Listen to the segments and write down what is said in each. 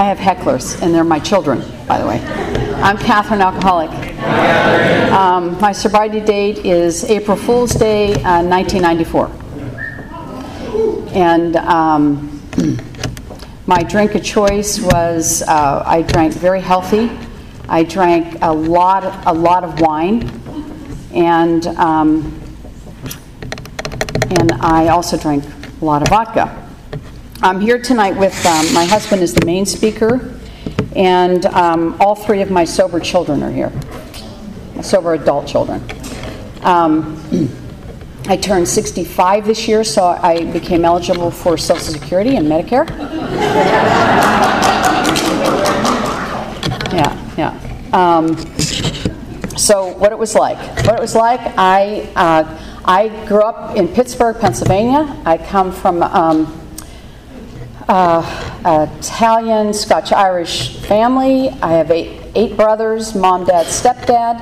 I have hecklers, and they're my children, by the way. I'm Catherine Alcoholic. Um, my sobriety date is April Fool's Day, uh, 1994. And um, my drink of choice was uh, I drank very healthy. I drank a lot, a lot of wine, and um, and I also drank a lot of vodka. I'm here tonight with um, my husband is the main speaker, and um, all three of my sober children are here, sober adult children. Um, I turned 65 this year, so I became eligible for Social Security and Medicare. yeah, yeah. Um, so what it was like? What it was like? I uh, I grew up in Pittsburgh, Pennsylvania. I come from um, uh, Italian, Scotch Irish family. I have eight, eight brothers, mom, dad, stepdad,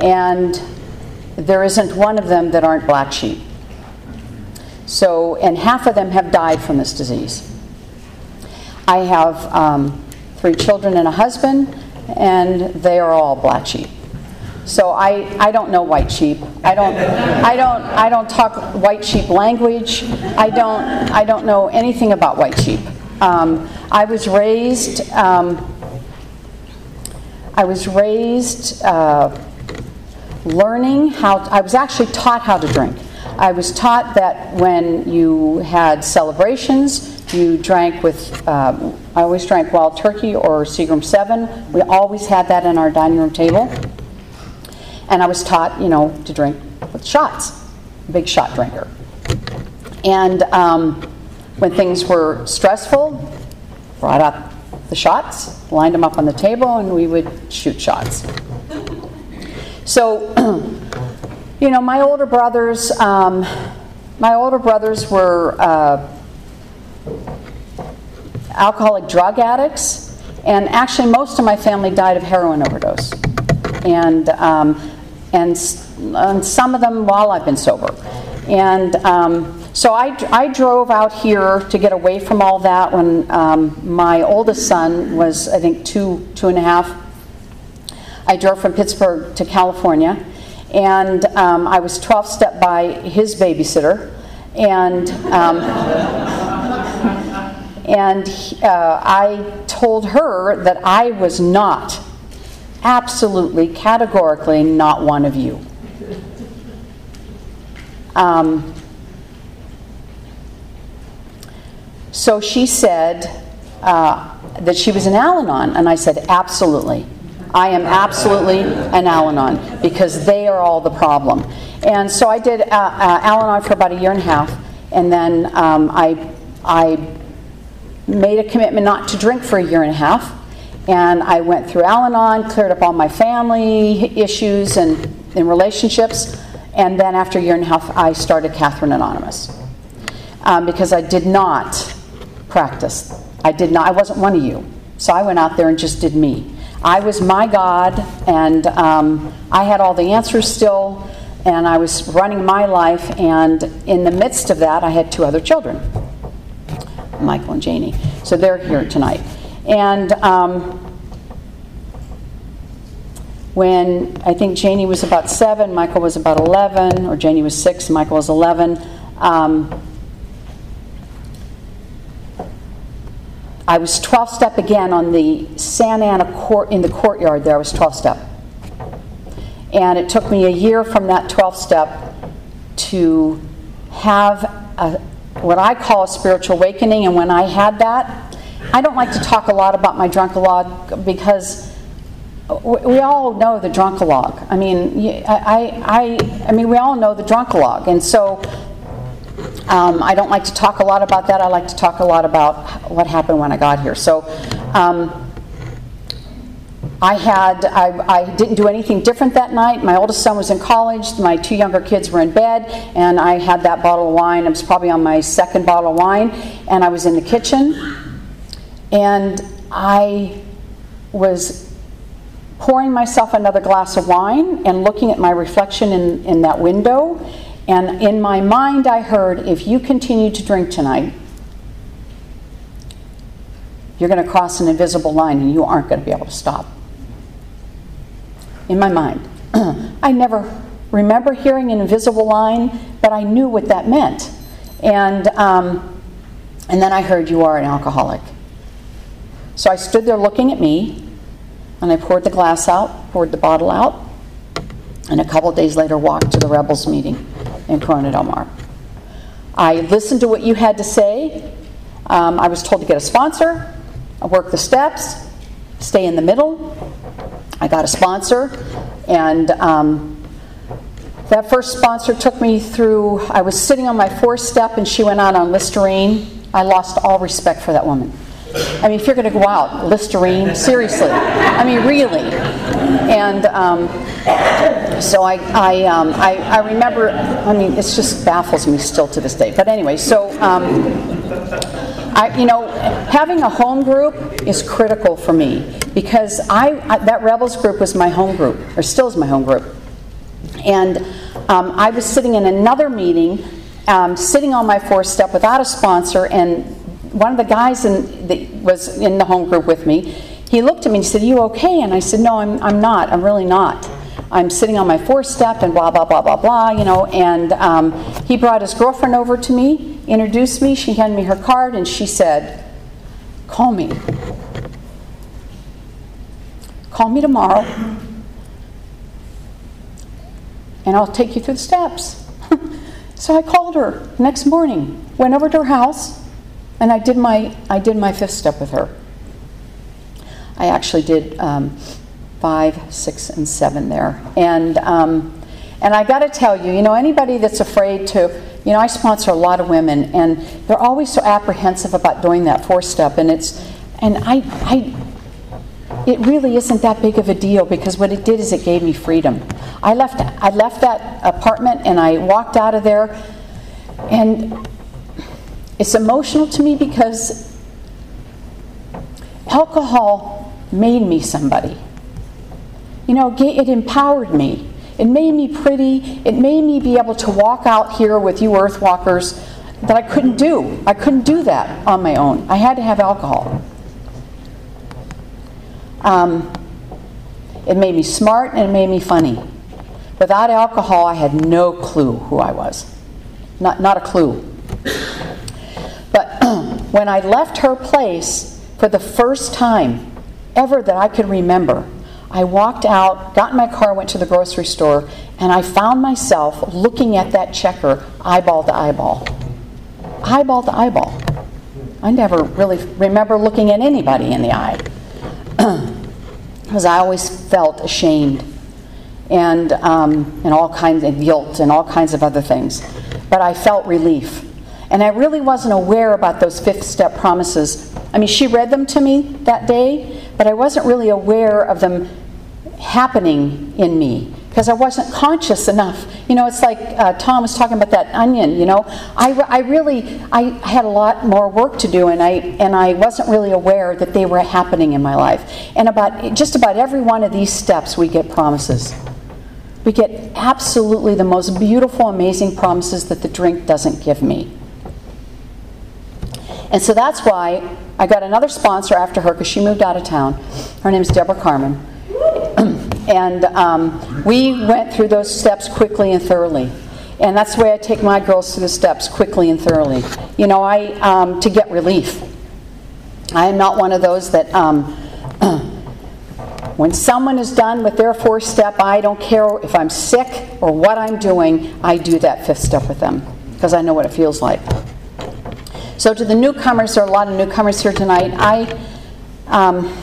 and there isn't one of them that aren't black sheep. So, and half of them have died from this disease. I have um, three children and a husband, and they are all black sheep. So I, I don't know white sheep. I don't I don't I don't talk white sheep language. I don't I don't know anything about white sheep. Um, I was raised um, I was raised uh, learning how, I was actually taught how to drink. I was taught that when you had celebrations, you drank with, um, I always drank wild turkey or Seagram 7. We always had that in our dining room table. And I was taught, you know, to drink with shots, big shot drinker. And um, when things were stressful, brought up the shots, lined them up on the table, and we would shoot shots. So, you know, my older brothers, um, my older brothers were uh, alcoholic drug addicts, and actually, most of my family died of heroin overdose, and um, and, and some of them while I've been sober, and. Um, so I, I drove out here to get away from all that when um, my oldest son was, I think, two, two and a half, I drove from Pittsburgh to California, and um, I was 12 step by his babysitter, and um, and uh, I told her that I was not, absolutely, categorically, not one of you. Um, so she said uh, that she was an Al Anon, and I said, absolutely. I am absolutely an Al Anon because they are all the problem. And so I did uh, uh, Al Anon for about a year and a half, and then um, I, I made a commitment not to drink for a year and a half. And I went through Al Anon, cleared up all my family issues and, and relationships. And then after a year and a half, I started Catherine Anonymous um, because I did not practice. I did not. I wasn't one of you. So I went out there and just did me. I was my God, and um, I had all the answers still, and I was running my life. And in the midst of that, I had two other children, Michael and Janie. So they're here tonight. And um, when I think Janie was about seven, Michael was about 11, or Janie was six, Michael was 11. Um, I was 12 step again on the Santa Ana court in the courtyard there. I was 12 step. And it took me a year from that 12 step to have a, what I call a spiritual awakening. And when I had that, I don't like to talk a lot about my drunkalog because we all know the drunkalog. I mean, I, I, I mean, we all know the drunkalog. And so um, I don't like to talk a lot about that. I like to talk a lot about what happened when I got here. So um, I had I, I, didn't do anything different that night. My oldest son was in college. My two younger kids were in bed, and I had that bottle of wine. I was probably on my second bottle of wine, and I was in the kitchen, and I was pouring myself another glass of wine and looking at my reflection in, in that window and in my mind, I heard if you continue to drink tonight, You're going to cross an invisible line and you aren't going to be able to stop. In my mind, I never remember hearing an invisible line, but I knew what that meant. And, um, and then I heard, You are an alcoholic. So I stood there looking at me, and I poured the glass out, poured the bottle out, and a couple days later walked to the Rebels meeting in Corona Del Mar. I listened to what you had to say. Um, I was told to get a sponsor, I work the steps, stay in the middle. I got a sponsor, and um, that first sponsor took me through. I was sitting on my fourth step, and she went on on Listerine. I lost all respect for that woman. I mean, if you're going to go out, Listerine, seriously. I mean, really. And um, so I, I, um, I, I, remember, I mean, it just baffles me still to this day. But anyway, so, um, I, you know, having a home group is critical for me because I, I, that Rebels group was my home group, or still is my home group. And um, I was sitting in another meeting, um, sitting on my fourth step without a sponsor, and one of the guys in that was in the home group with me, he looked at me and he said, "You okay?" And I said, "No, I'm, I'm not. I'm really not. I'm sitting on my fourth step and blah blah blah blah blah, you know." And um, he brought his girlfriend over to me, introduced me. She handed me her card, and she said, "Call me. Call me tomorrow, and I'll take you through the steps." so I called her next morning. Went over to her house and I did my I did my fifth step with her. I actually did um, five, six, and seven there, and um, and I got to tell you, you know, anybody that's afraid to, you know, I sponsor a lot of women, and they're always so apprehensive about doing that fourth step, and it's, and I, I, it really isn't that big of a deal because what it did is it gave me freedom. I left, I left that apartment and I walked out of there, and it's emotional to me because alcohol made me somebody. You know, it empowered me. It made me pretty. It made me be able to walk out here with you earthwalkers that I couldn't do. I couldn't do that on my own. I had to have alcohol. Um, it made me smart and it made me funny. Without alcohol, I had no clue who I was. Not, not a clue. When I left her place for the first time ever that I could remember, I walked out, got in my car, went to the grocery store, and I found myself looking at that checker eyeball to eyeball. Eyeball to eyeball. I never really remember looking at anybody in the eye because I always felt ashamed and, um, and all kinds of guilt and all kinds of other things. But I felt relief. And I really wasn't aware about those fifth step promises. I mean, she read them to me that day, but I wasn't really aware of them happening in me because I wasn't conscious enough. You know, it's like uh, Tom was talking about that onion. You know, I, I really I had a lot more work to do, and I and I wasn't really aware that they were happening in my life. And about just about every one of these steps, we get promises. We get absolutely the most beautiful, amazing promises that the drink doesn't give me. And so that's why I got another sponsor after her because she moved out of town. Her name is Deborah Carmen. and um, we went through those steps quickly and thoroughly. And that's the way I take my girls through the steps quickly and thoroughly. You know, I um, to get relief. I am not one of those that um, when someone is done with their fourth step, I don't care if I'm sick or what I'm doing, I do that fifth step with them because I know what it feels like. So, to the newcomers, there are a lot of newcomers here tonight. I, um,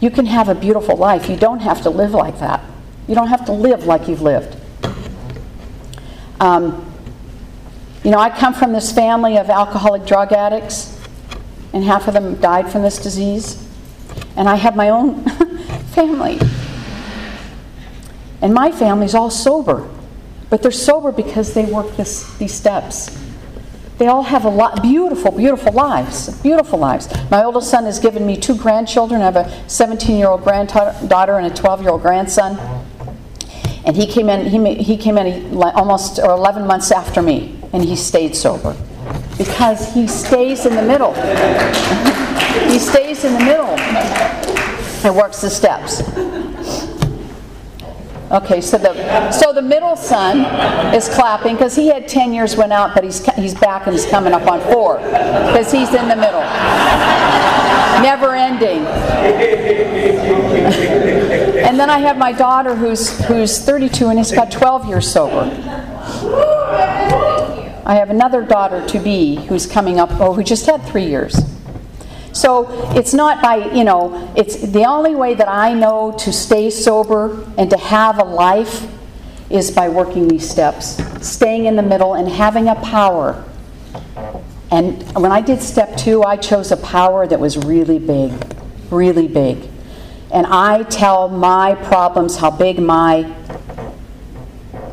you can have a beautiful life. You don't have to live like that. You don't have to live like you've lived. Um, you know, I come from this family of alcoholic drug addicts, and half of them died from this disease. And I have my own family. And my family's all sober. But they're sober because they work this, these steps. They all have a lot, beautiful, beautiful lives. Beautiful lives. My oldest son has given me two grandchildren. I have a 17 year old granddaughter and a 12 year old grandson. And he came in, he, he came in almost or 11 months after me, and he stayed sober. because he stays in the middle. he stays in the middle and works the steps. Okay, so the so the middle son is clapping because he had 10 years went out, but he's he's back and he's coming up on four because he's in the middle, never ending. and then I have my daughter who's who's 32 and has got 12 years sober. I have another daughter to be who's coming up, oh, who just had three years. So it's not by, you know, it's the only way that I know to stay sober and to have a life is by working these steps, staying in the middle and having a power. And when I did step two, I chose a power that was really big, really big. And I tell my problems how big my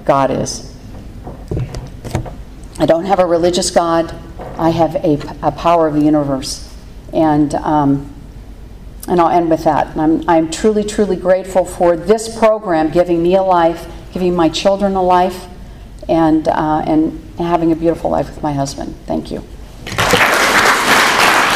God is. I don't have a religious God, I have a, a power of the universe. And, um, and I'll end with that. I'm, I'm truly, truly grateful for this program giving me a life, giving my children a life, and, uh, and having a beautiful life with my husband. Thank you.